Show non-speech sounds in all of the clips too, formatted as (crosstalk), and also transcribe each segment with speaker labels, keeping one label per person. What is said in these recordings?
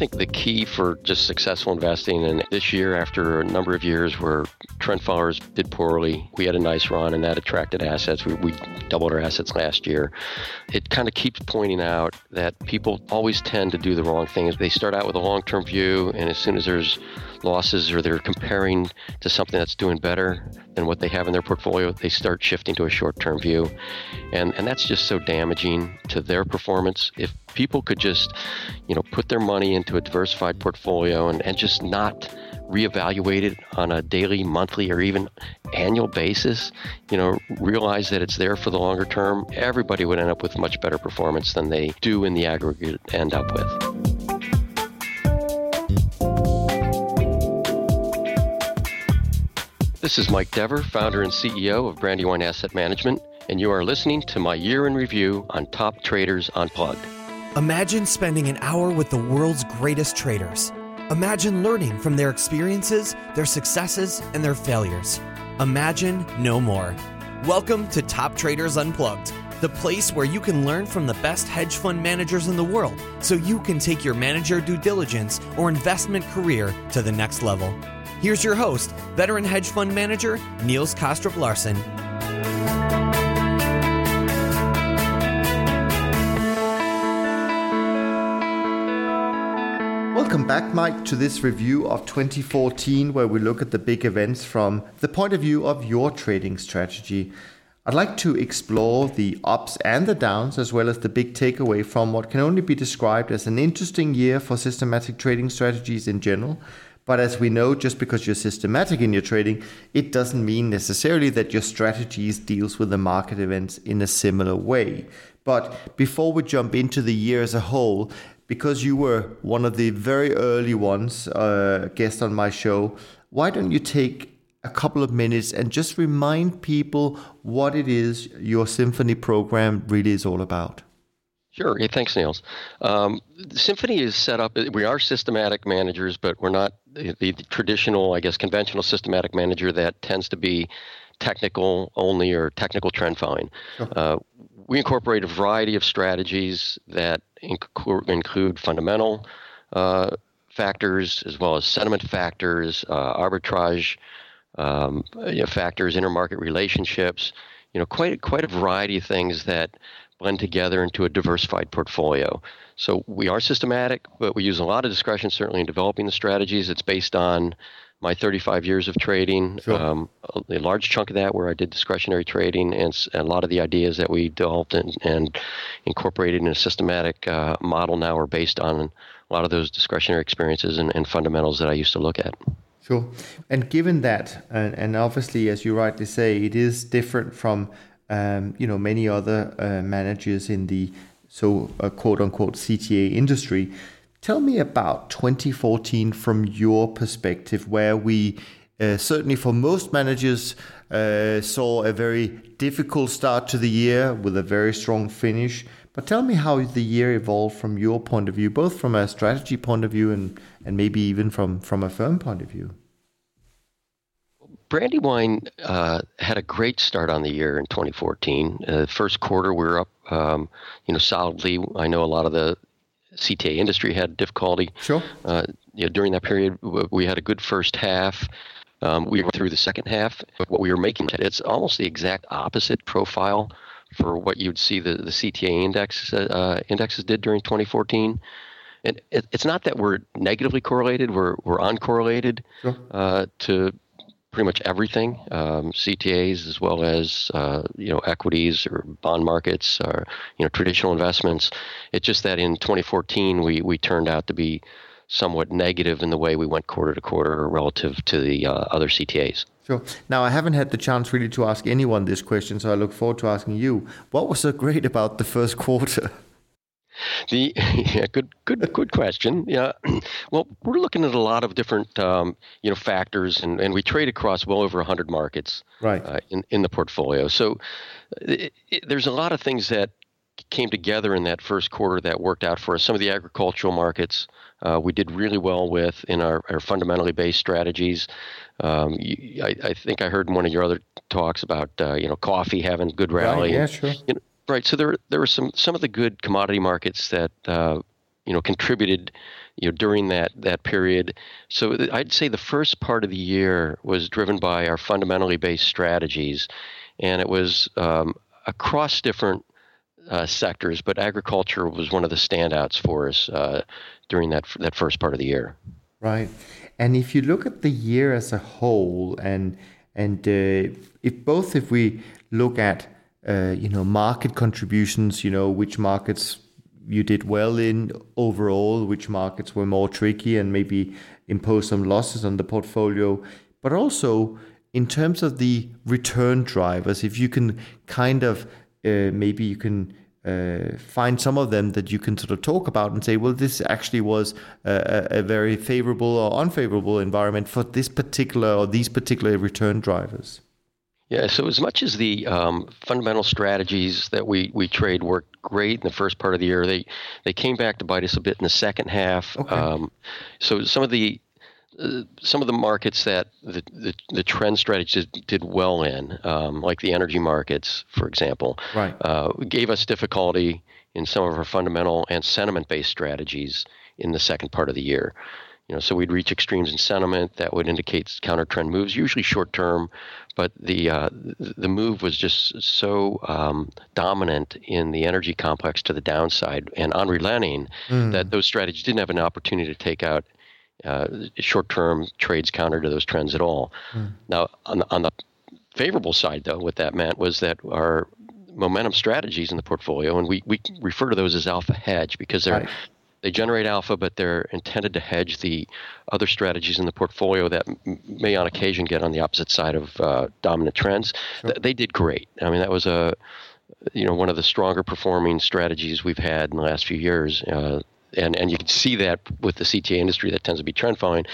Speaker 1: think the key for just successful investing, and this year, after a number of years where trend followers did poorly, we had a nice run and that attracted assets. We, we doubled our assets last year. It kind of keeps pointing out that people always tend to do the wrong things. They start out with a long term view, and as soon as there's losses or they're comparing to something that's doing better than what they have in their portfolio, they start shifting to a short term view. And, and that's just so damaging to their performance. If people could just, you know, put their money into a diversified portfolio and, and just not reevaluate it on a daily, monthly, or even annual basis, you know, realize that it's there for the longer term, everybody would end up with much better performance than they do in the aggregate end up with. This is Mike Dever, founder and CEO of Brandywine Asset Management, and you are listening to my year in review on Top Traders Unplugged.
Speaker 2: Imagine spending an hour with the world's greatest traders. Imagine learning from their experiences, their successes, and their failures. Imagine no more. Welcome to Top Traders Unplugged, the place where you can learn from the best hedge fund managers in the world so you can take your manager due diligence or investment career to the next level. Here's your host, veteran hedge fund manager Niels Kaastrup Larsen.
Speaker 3: Back, Mike, to this review of 2014, where we look at the big events from the point of view of your trading strategy. I'd like to explore the ups and the downs, as well as the big takeaway from what can only be described as an interesting year for systematic trading strategies in general, but as we know, just because you're systematic in your trading, it doesn't mean necessarily that your strategies deals with the market events in a similar way. But before we jump into the year as a whole, because you were one of the very early ones, uh, guest on my show, why don't you take a couple of minutes and just remind people what it is your symphony program really is all about?
Speaker 1: Sure. Yeah, thanks, Niels. Um, Symphony is set up. We are systematic managers, but we're not the, the, traditional, I guess, conventional systematic manager that tends to be technical only or technical trend following. Sure. Uh, we incorporate a variety of strategies that inc- include fundamental uh, factors as well as sentiment factors, uh, arbitrage um, you know, factors, intermarket relationships. You know, quite quite a variety of things that blend together into a diversified portfolio. So we are systematic, but we use a lot of discretion certainly in developing the strategies. It's based on my 35 years of trading, sure. um, a, large chunk of that where I did discretionary trading, and, and a lot of the ideas that we developed and, and incorporated in a systematic uh, model now are based on a lot of those discretionary experiences and, and fundamentals that I used to look at.
Speaker 3: Sure. And given that, and, and obviously, as you rightly say, it is different from um, you know many other uh, managers in the so uh, quote unquote CTA industry. Tell me about 2014 from your perspective, where we uh, certainly for most managers uh, saw a very difficult start to the year with a very strong finish. But tell me how the year evolved from your point of view, both from a strategy point of view and, and maybe even from, from a firm point of view.
Speaker 1: Brandywine uh, had a great start on the year in 2014. Uh, first quarter, we were up, um, you know, solidly. I know a lot of the CTA industry had difficulty.
Speaker 3: Sure.
Speaker 1: Uh, you know, during that period, we had a good first half. Um, we went through the second half. What we were making, it's almost the exact opposite profile for what you'd see the, the CTA index uh, indexes did during 2014. And it, it's not that we're negatively correlated; we're we're uncorrelated sure. uh, to pretty much everything, um, CTAs as well as uh, you know equities or bond markets or you know traditional investments. It's just that in 2014 we we turned out to be somewhat negative in the way we went quarter to quarter relative to the uh, other CTAs.
Speaker 3: Sure. Now I haven't had the chance really to ask anyone this question, so I look forward to asking you. What was so great about the first (laughs) quarter?
Speaker 1: The (laughs) yeah, good good good question. Yeah, (clears throat) well, we're looking at a lot of different um, you know factors, and, and we trade across well over hundred markets
Speaker 3: right uh,
Speaker 1: in in the portfolio. So it, it, there's a lot of things that came together in that first quarter that worked out for us. Some of the agricultural markets uh, we did really well with in our, our fundamentally based strategies. Um, you, I, I, think I heard in one of your other talks about uh, you know coffee having good rally.
Speaker 3: Right, yeah, sure.
Speaker 1: You know, Right. So there there were some some of the good commodity markets that uh, you know contributed you know during that that period. So I'd say the first part of the year was driven by our fundamentally based strategies, and it was um, across different uh, sectors, but agriculture was one of the standouts for us uh, during that that first part of the year.
Speaker 3: Right, and if you look at the year as a whole, and and uh, if both if we look at uh, you know market contributions, you know which markets you did well in overall, which markets were more tricky and maybe impose some losses on the portfolio, but also in terms of the return drivers, if you can kind of uh, maybe you can uh, find some of them that you can sort of talk about and say, well, this actually was a, a, very favorable or unfavorable environment for this particular or these particular return drivers.
Speaker 1: Yeah, so as much as the um, fundamental strategies that we, we trade worked great in the first part of the year, they they came back to bite us a bit in the second half. Okay. Um, so some of the uh, some of the markets that the, the, the trend strategies did well in, um, like the energy markets, for example,
Speaker 3: right.
Speaker 1: uh, gave us difficulty in some of our fundamental and sentiment based strategies in the second part of the year. You know, so we'd reach extremes in sentiment that would indicate counter trend moves, usually short term, but the uh, the move was just so um, dominant in the energy complex to the downside and unrelenting mm. that those strategies didn't have an opportunity to take out uh, short term trades counter to those trends at all. Mm. Now, on the, on the favorable side, though, what that meant was that our momentum strategies in the portfolio, and we, we refer to those as alpha hedge because they're right they generate alpha, but they're intended to hedge the other strategies in the portfolio that m- may, on occasion, get on the opposite side of uh, dominant trends. Sure. Th- they did great. I mean, that was a you know one of the stronger performing strategies we've had in the last few years. Uh, and and you can see that with the CTA industry that tends to be trend following,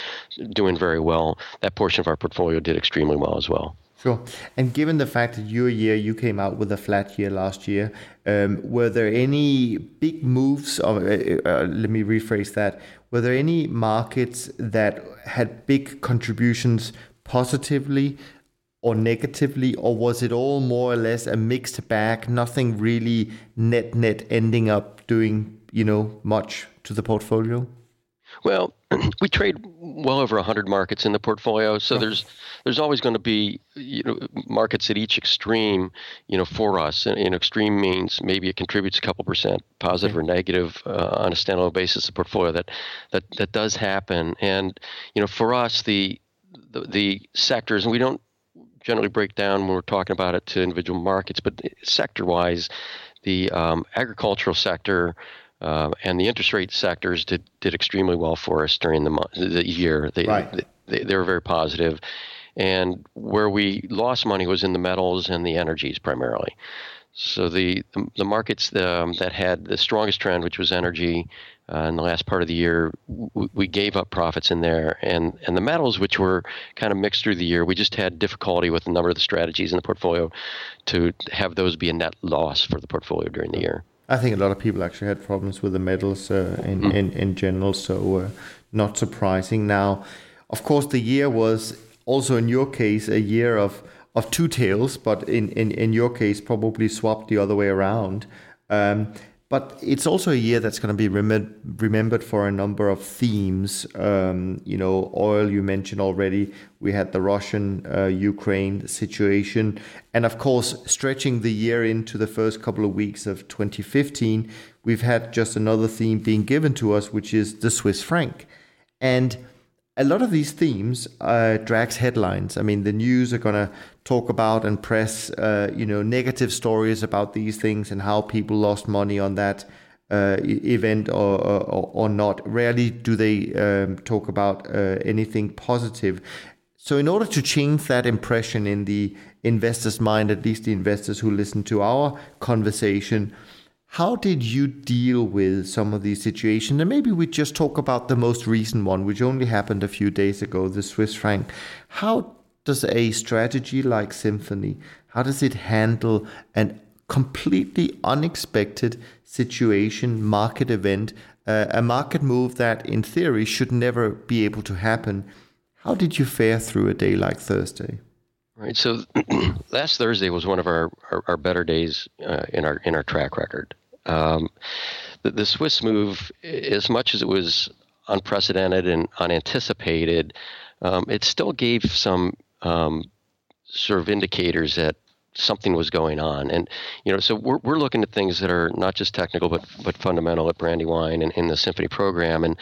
Speaker 1: doing very well. That portion of our portfolio did extremely well as well.
Speaker 3: Sure. And given the fact that your year, you came out with a flat year last year, um, were there any big moves? Or, uh, uh, let me rephrase that. Were there any markets that had big contributions positively or negatively, or was it all more or less a mixed bag? Nothing really net net ending up doing you know much to the portfolio.
Speaker 1: Well, (laughs) we trade well over 100 markets in the portfolio, so there's there's always going to be you know markets at each extreme, you know, for us. And, extreme means maybe it contributes a couple percent positive or negative uh, on a standalone basis. The portfolio that that that does happen, and you know, for us the the, the sectors, and we don't generally break down when we're talking about it to individual markets, but sector wise, the um, agricultural sector uh, and the interest rate sectors did, did extremely well for us during the, the year. They,
Speaker 3: right.
Speaker 1: they, they were very positive. And where we lost money was in the metals and the energies primarily. So the the, the markets um, that had the strongest trend, which was energy, uh, in the last part of the year, w- we gave up profits in there, and and the metals, which were kind of mixed through the year, we just had difficulty with a number of the strategies in the portfolio to have those be a net loss for the portfolio during the year.
Speaker 3: I think a lot of people actually had problems with the metals uh, in, mm. in, in general, so uh, not surprising. Now, of course, the year was also in your case a year of, of two tails, but in, in, in your case, probably swapped the other way around. Um, but it's also a year that's going to be rem- remembered for a number of themes. Um, you know, oil you mentioned already. We had the Russian uh, Ukraine situation, and of course, stretching the year into the first couple of weeks of 2015, we've had just another theme being given to us, which is the Swiss franc, and a lot of these themes uh, drags headlines. I mean, the news are going to talk about and press, uh, you know, negative stories about these things and how people lost money on that uh, event or, or, or not. Rarely do they um, talk about uh, anything positive. So, in order to change that impression in the investor's mind, at least the investors who listen to our conversation, how did you deal with some of these situations? And maybe we just talk about the most recent one, which only happened a few days ago, the Swiss franc. How does a strategy like Symphony, how does it handle an completely unexpected situation, market event, uh, a market move that in theory should never be able to happen? How did you fare through a day like Thursday?
Speaker 1: Right. So (clears throat) last Thursday was one of our, our, our better days uh, in our in our track record. Um, the, the Swiss move, as much as it was unprecedented and unanticipated, um, it still gave some um, sort of indicators that something was going on. And you know, so we're we're looking at things that are not just technical but but fundamental at Brandywine and in the Symphony program. And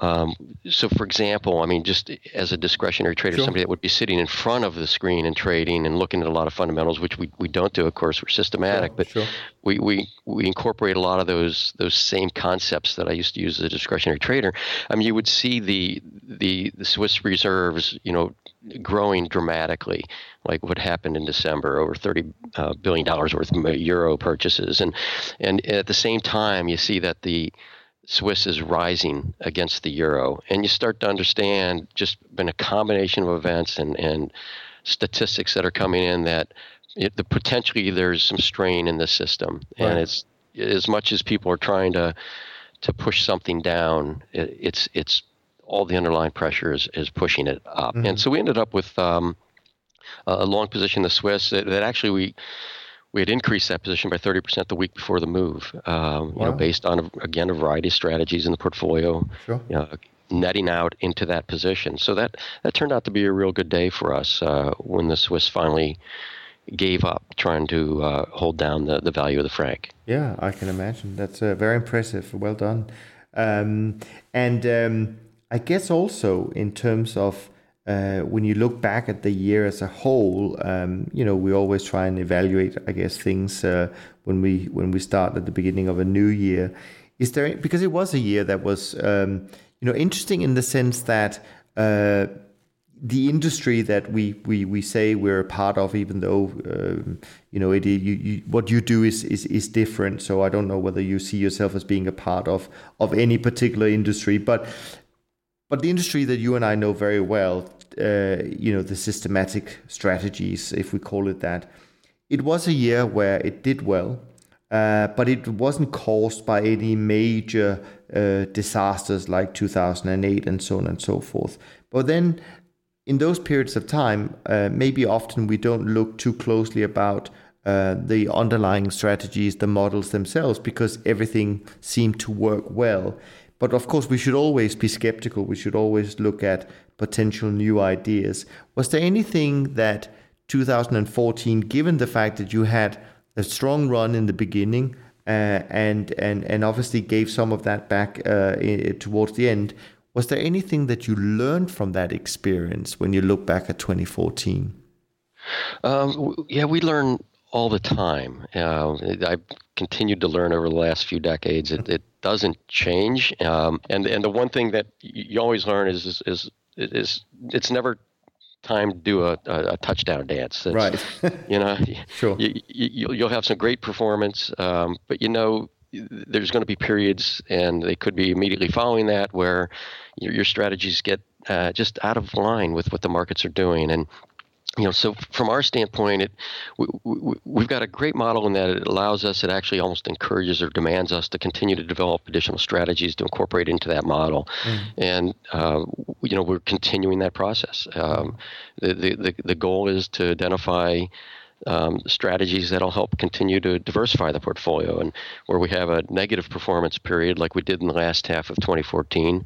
Speaker 1: um, so, for example, I mean, just as a discretionary trader, sure. somebody that would be sitting in front of the screen and trading and looking at a lot of fundamentals, which we, we don't do, of course, we're systematic, sure, but sure. we, we we incorporate a lot of those those same concepts that I used to use as a discretionary trader. I mean, you would see the the, the Swiss reserves, you know, growing dramatically, like what happened in December, over thirty uh, billion dollars worth of euro purchases, and and at the same time, you see that the Swiss is rising against the euro, and you start to understand just been a combination of events and and statistics that are coming in that it, the potentially there's some strain in the system, right. and it's as much as people are trying to to push something down, it, it's it's all the underlying pressure is, is pushing it up, mm-hmm. and so we ended up with um, a long position in the Swiss that, that actually we we had increased that position by 30% the week before the move, um, wow. you know, based on, again, a variety of strategies in the portfolio, sure. you know, netting out into that position. So that, that turned out to be a real good day for us uh, when the Swiss finally gave up trying to uh, hold down the, the value of the franc.
Speaker 3: Yeah, I can imagine. That's uh, very impressive. Well done. Um, and um, I guess also in terms of uh, when you look back at the year as a whole, um, you know, we always try and evaluate, I guess, things uh, when we when we start at the beginning of a new year. Is there because it was a year that was, um, you know, interesting in the sense that uh, the industry that we, we, we say we're a part of, even though um, you know it, you, you, what you do is, is is different. So I don't know whether you see yourself as being a part of of any particular industry, but but the industry that you and I know very well uh, you know the systematic strategies, if we call it that. It was a year where it did well, uh, but it wasn't caused by any major uh, disasters like 2008 and so on and so forth. But then, in those periods of time, uh, maybe often we don't look too closely about uh, the underlying strategies, the models themselves, because everything seemed to work well. But of course, we should always be skeptical. We should always look at potential new ideas. Was there anything that 2014, given the fact that you had a strong run in the beginning uh, and and and obviously gave some of that back uh, towards the end, was there anything that you learned from that experience when you look back at 2014?
Speaker 1: Um, yeah, we learn all the time. Uh, I've continued to learn over the last few decades. It, it doesn't change, um, and and the one thing that you always learn is is, is it's it's never time to do a, a, a touchdown dance.
Speaker 3: It's, right.
Speaker 1: you know, (laughs) sure. You, you, you'll have some great performance, um, but you know, there's going to be periods, and they could be immediately following that, where your, your strategies get uh, just out of line with what the markets are doing, and you know, so from our standpoint, it we, have got a great model in that it allows us, it actually almost encourages or demands us to continue to develop additional strategies to incorporate into that model, mm. and uh, you know we're continuing that process. Um, the, the the goal is to identify. Um, strategies that'll help continue to diversify the portfolio. And where we have a negative performance period, like we did in the last half of 2014,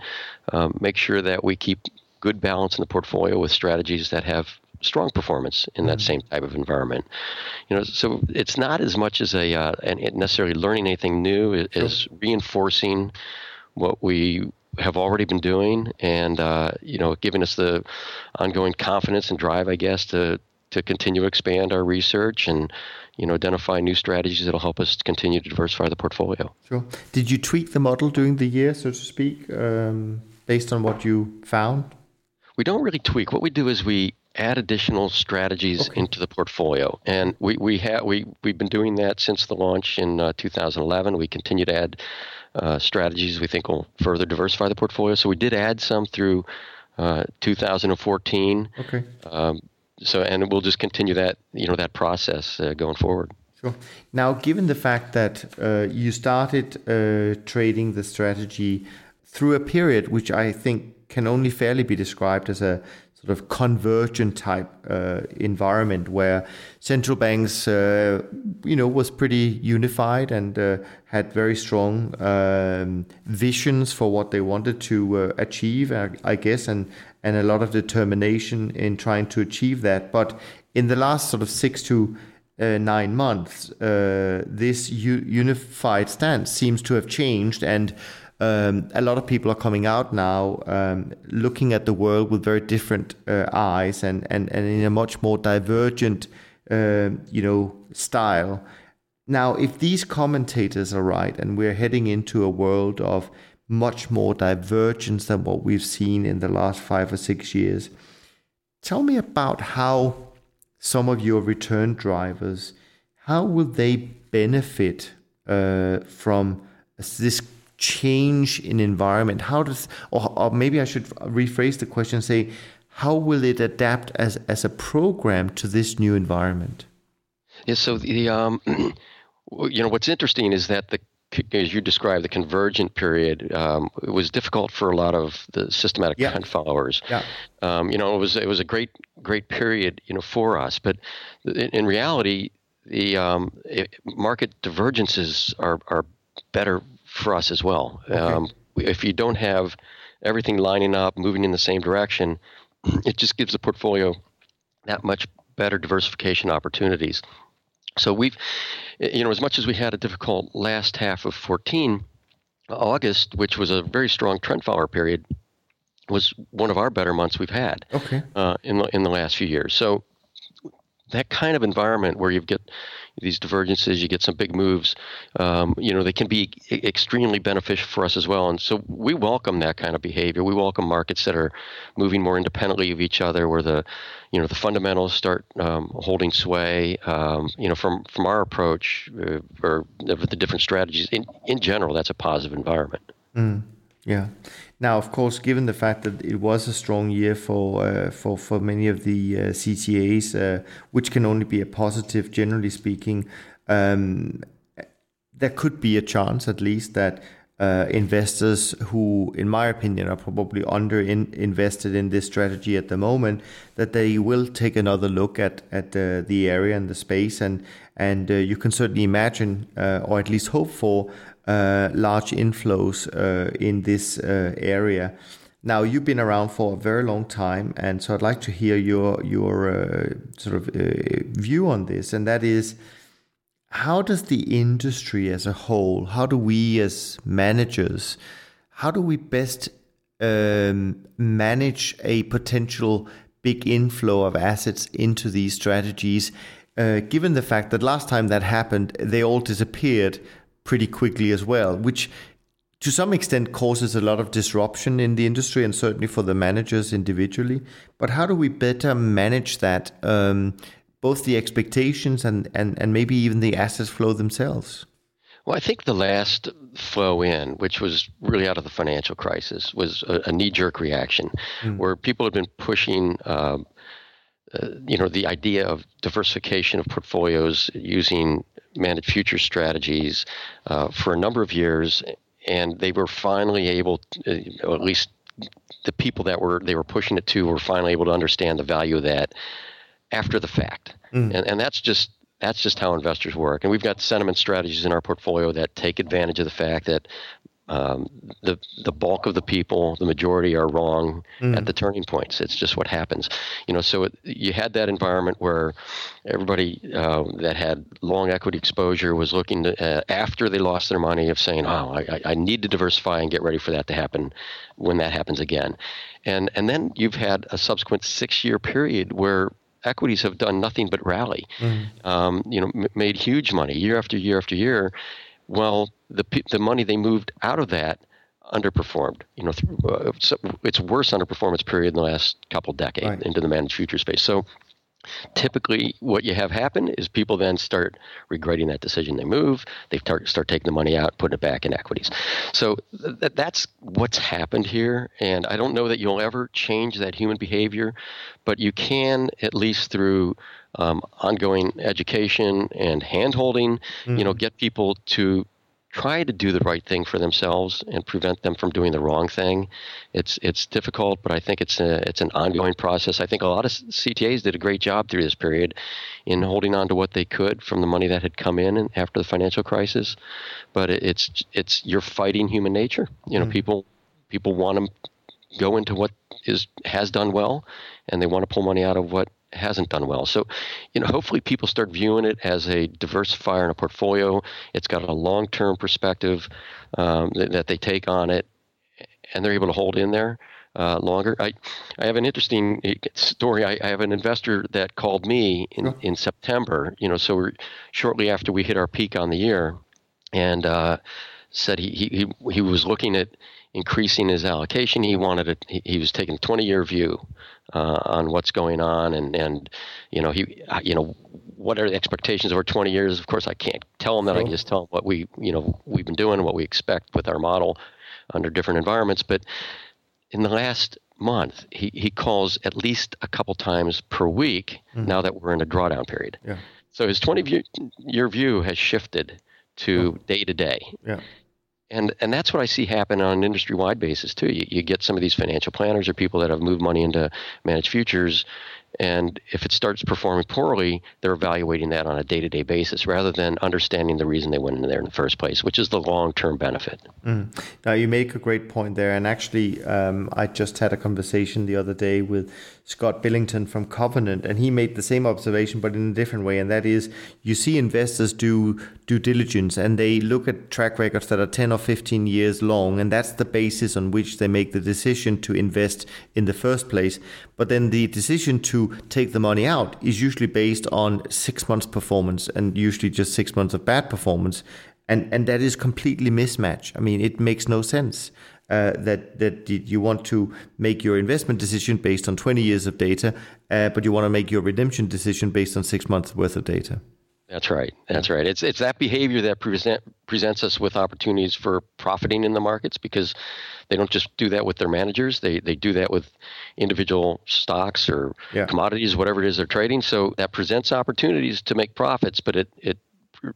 Speaker 1: um, make sure that we keep good balance in the portfolio with strategies that have strong performance in that mm-hmm. same type of environment. You know, so it's not as much as a uh, necessarily learning anything new it sure. is reinforcing what we have already been doing, and uh, you know, giving us the ongoing confidence and drive, I guess, to to continue to expand our research and you know identify new strategies that'll help us continue to diversify the portfolio.
Speaker 3: Sure. Did you tweak the model during the year, so to speak, um, based on what you found?
Speaker 1: We don't really tweak. What we do is we add additional strategies okay. into the portfolio. And we, we have we we've been doing that since the launch in uh, 2011. We continue to add uh, strategies we think will further diversify the portfolio. So we did add some through uh, 2014. Okay. Um, so and we'll just continue that you know that process uh, going forward.
Speaker 3: Sure. Now, given the fact that uh, you started uh, trading the strategy through a period which I think can only fairly be described as a sort of convergent type uh, environment where central banks, uh, you know, was pretty unified and uh, had very strong um, visions for what they wanted to uh, achieve, I, guess, and and a lot of determination in trying to achieve that. But in the last sort of six to uh, nine months, uh, this u- unified stance seems to have changed and um, a lot of people are coming out now um, looking at the world with very different uh, eyes and, and, and in a much more divergent uh, you know style. Now if these commentators are right and we're heading into a world of much more divergence than what we've seen in the last five or six years tell me about how some of your return drivers how will they benefit uh, from this change in environment? How does, or, or maybe I should rephrase the question and say, how will it adapt as, as a program to this new environment?
Speaker 1: Yeah, so the, um, (clears throat) you know, what's interesting is that the as you described, the convergent period um, it was difficult for a lot of the systematic yeah. trend followers. Yeah. Um, you know, it was it was a great great period, you know, for us. But in, in reality, the um, it, market divergences are are better for us as well. Okay. Um, if you don't have everything lining up, moving in the same direction, (clears throat) it just gives the portfolio that much better diversification opportunities. So we've, you know, as much as we had a difficult last half of 14, August, which was a very strong trend follower period, was one of our better months we've had okay. uh, in the in the last few years. So that kind of environment where you get these divergences, you get some big moves, um, you know, they can be extremely beneficial for us as well. And so we welcome that kind of behavior. We welcome markets that are moving more independently of each other, where the, you know, the fundamentals start um, holding sway. Um, you know, from from our approach uh, or the different strategies in in general, that's a positive environment.
Speaker 3: Mm, yeah. Now, of course, given the fact that it was a strong year for uh, for for many of the uh, CTAs, uh, which can only be a positive, generally speaking, um, there could be a chance, at least, that uh, investors who, in my opinion, are probably under in, invested in this strategy at the moment, that they will take another look at at uh, the area and the space, and and uh, you can certainly imagine, or at least hope for, large inflows uh, in this uh, area. Now you've been around for a very long time, and so I'd like to hear your your sort of view on this, and that is how does the industry as a whole, how do we as managers, how do we best um, manage a potential big inflow of assets into these strategies, uh, given the fact that last time that happened, they all disappeared pretty quickly as well, which to some extent causes a lot of disruption in the industry and certainly for the managers individually. But how do we better manage that, um, both the expectations and, and, and maybe even the assets flow themselves?
Speaker 1: Well, I think the last flow in, which was really out of the financial crisis, was a, a knee jerk reaction mm. where people had been pushing. Um, uh, you know the idea of diversification of portfolios using managed future strategies uh, for a number of years, and they were finally able, to, uh, at least the people that were they were pushing it to were finally able to understand the value of that after the fact, mm. and and that's just that's just how investors work. And we've got sentiment strategies in our portfolio that take advantage of the fact that um, the the bulk of the people, the majority, are wrong mm. at the turning points. It's just what happens, you know. So it, you had that environment where everybody uh, that had long equity exposure was looking to, uh, after they lost their money of saying, "Oh, I, I need to diversify and get ready for that to happen when that happens again," and and then you've had a subsequent six year period where equities have done nothing but rally, mm. um, you know, m- made huge money year after year after year well, the the money they moved out of that underperformed. You know, uh, it's worse underperformance period in the last couple decades right. into the managed future space. So typically what you have happen is people then start regretting that decision they move they start, start taking the money out putting it back in equities so th- that's what's happened here and i don't know that you'll ever change that human behavior but you can at least through um, ongoing education and handholding, mm. you know, mm-hmm. get people to try to do the right thing for themselves and prevent them from doing the wrong thing. It's it's difficult, but I think it's a it's an ongoing process. I think a lot of CTAs did a great job through this period in holding on to what they could from the money that had come in after the financial crisis. But it's it's you're fighting human nature. You know, mm people people want to go into what is has done well, and they want to pull money out of what hasn't done well. So, you know, hopefully people start viewing it as a diversifier in a portfolio. It's got a long-term perspective um, that, that, they take on it, and they're able to hold in there uh, longer. I, I have an interesting eh, story. I, I have an investor that called me in, in September. You know, so shortly after we hit our peak on the year, and uh, said he, he he was looking at increasing his allocation. He wanted it. He, he was taking a 20 year view uh, on what's going on, and and you know he you know what are the expectations over 20 years? Of course, I can't tell him that. I can just tell him what we you know we've been doing, what we expect with our model under different environments. But in the last month, he, he calls at least a couple times per week mm-hmm. now that we're in a drawdown period. Yeah. So his 20 year view has shifted to day to day. And and that's what I see happen on an industry wide basis too. You, you get some of these financial planners or people that have moved money into managed futures, and if it starts performing poorly, they're evaluating that on a day to day basis rather than understanding the reason they went in there in the first place, which is the long term benefit.
Speaker 3: Mm. Now, you make a great point there. And actually, um, I just had a conversation the other day with Scott Billington from Covenant, and he made the same observation, but in a different way. And that is, you see investors do due diligence and they look at track records that are 10 or 15 years long, and that's the basis on which they make the decision to invest in the first place. But then the decision to take the money out is usually based on six months' performance and usually just six months of bad performance. And, and that is completely mismatch. I mean, it makes no sense. Uh, that that you want to make your investment decision based on 20 years of data, uh, but you want to make your redemption decision based on six months worth of data.
Speaker 1: That's right. That's right. It's it's that behavior that present, presents us with opportunities for profiting in the markets because they don't just do that with their managers. They they do that with individual stocks or yeah. commodities, whatever it is they're trading. So that presents opportunities to make profits, but it it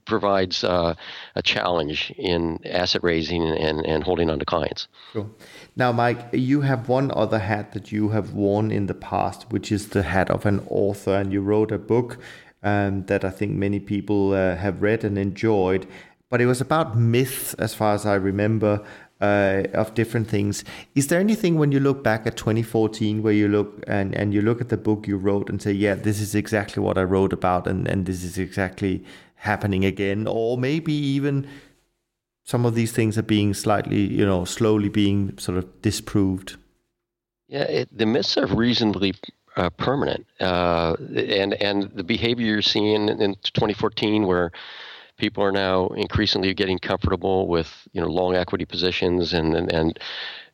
Speaker 1: provides uh, a challenge in asset raising and, and holding on to clients.
Speaker 3: Sure. Now, Mike, you have one other hat that you have worn in the past, which is the hat of an author, and you wrote a book um, that I think many people uh, have read and enjoyed. But it was about myths, as far as I remember, uh, of different things. Is there anything when you look back at 2014 where you look and, and you look at the book you wrote and say, yeah, this is exactly what I wrote about and, and this is exactly happening again? Or maybe even some of these things are being slightly, you know, slowly being sort of disproved?
Speaker 1: Yeah, it, the myths are reasonably uh, permanent. Uh, and and the behavior you're seeing in 2014, where people are now increasingly getting comfortable with you know long equity positions and and, and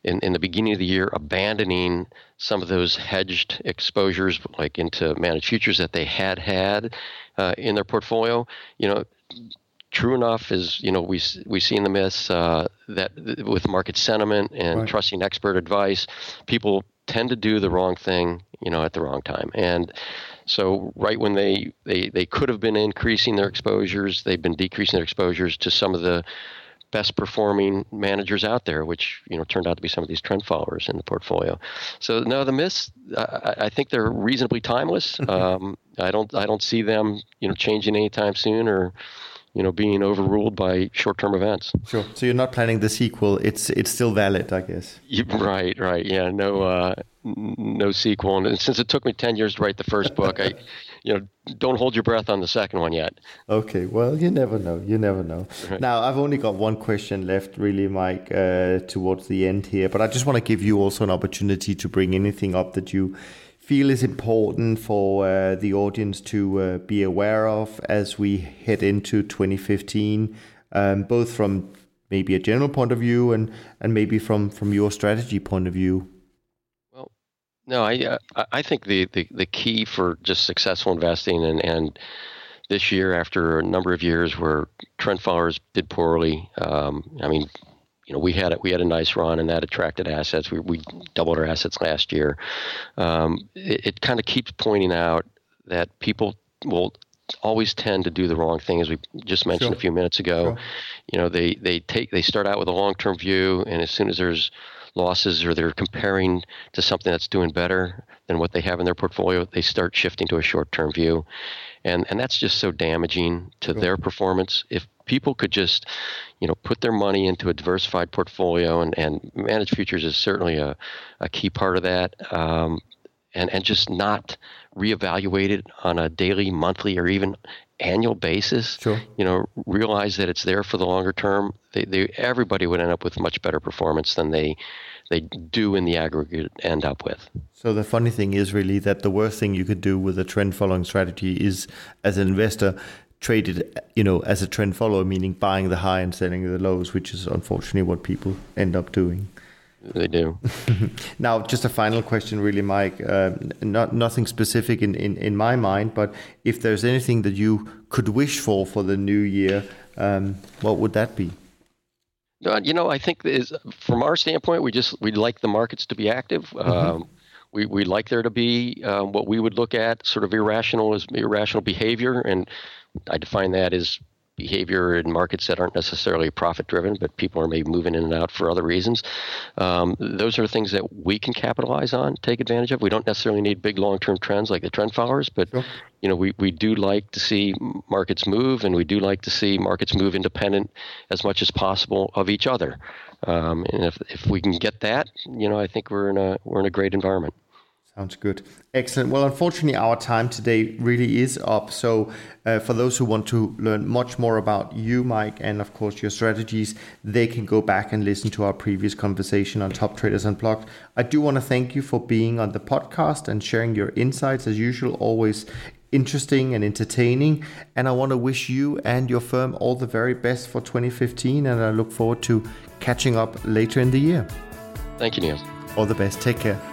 Speaker 1: in, in the beginning of the year abandoning some of those hedged exposures like into managed futures that they had had uh, in their portfolio you know true enough is you know we we see in the myths uh, that with market sentiment and right. trusting expert advice people tend to do the wrong thing, you know, at the wrong time. And so right when they, they, they could have been increasing their exposures, they've been decreasing their exposures to some of the best performing managers out there, which you know turned out to be some of these trend followers in the portfolio. So no, the myths, I, I think they're reasonably timeless. um, I don't I don't see them you know changing anytime soon or you know being overruled by short-term events.
Speaker 3: Sure. So you're not planning the sequel. It's it's still valid, I guess.
Speaker 1: right. Right. Yeah. No. Uh, no sequel. And since it took me ten years to write the first book, I, (laughs) you know, don't hold your breath on the second one yet.
Speaker 3: Okay. Well, you never know. You never know. Right. Now, I've only got one question left, really, Mike, uh, towards the end here. But I just want to give you also an opportunity to bring anything up that you feel is important for uh, the audience to uh, be aware of as we head into 2015, um, both from maybe a general point of view and, and maybe from, from your strategy point of view?
Speaker 1: Well, no, I uh, I think the, the, the key for just successful investing and, and this year after a number of years where trend followers did poorly, um, I mean, you know, we had we had a nice run, and that attracted assets. We we doubled our assets last year. Um, it, it kind of keeps pointing out that people will always tend to do the wrong thing, as we just mentioned sure. a few minutes ago. Sure. You know, they they take they start out with a long term view, and as soon as there's losses or they're comparing to something that's doing better than what they have in their portfolio, they start shifting to a short term view. And, and that's just so damaging to sure. their performance. If people could just, you know, put their money into a diversified portfolio and, and managed futures is certainly a, a key part of that. Um, and, and just not reevaluate it on a daily, monthly, or even annual basis.
Speaker 3: Sure.
Speaker 1: You know, realize that it's there for the longer term. They, they, everybody would end up with much better performance than they they do in the aggregate end up with.
Speaker 3: So the funny thing is really that the worst thing you could do with a trend following strategy is as an investor trade it you know as a trend follower meaning buying the high and selling the lows which is unfortunately what people end up doing
Speaker 1: they do. (laughs)
Speaker 3: now, just a final question, really, Mike. Uh, not nothing specific in, in, in my mind, but if there's anything that you could wish for for the new year, um, what would that be?
Speaker 1: Uh, you know, I think is from our standpoint, we just we'd like the markets to be active. Mm-hmm. Um, we we like there to be uh, what we would look at sort of irrational as irrational behavior, and I define that as behavior in markets that aren't necessarily profit driven, but people are maybe moving in and out for other reasons. Um, those are things that we can capitalize on, take advantage of. We don't necessarily need big long term trends like the trend followers, but sure. you know we, we do like to see markets move, and we do like to see markets move independent as much as possible of each other. Um, and if if we can get that, you know, I think we're in a we're in a great environment.
Speaker 3: Sounds good. Excellent. Well, unfortunately, our time today really is up. So, uh, for those who want to learn much more about you, Mike, and of course your strategies, they can go back and listen to our previous conversation on Top Traders Unplugged. I do want to thank you for being on the podcast and sharing your insights, as usual, always interesting and entertaining. And I want to wish you and your firm all the very best for 2015. And I look forward to catching up later in the year.
Speaker 1: Thank you, Neil.
Speaker 3: All the best. Take care.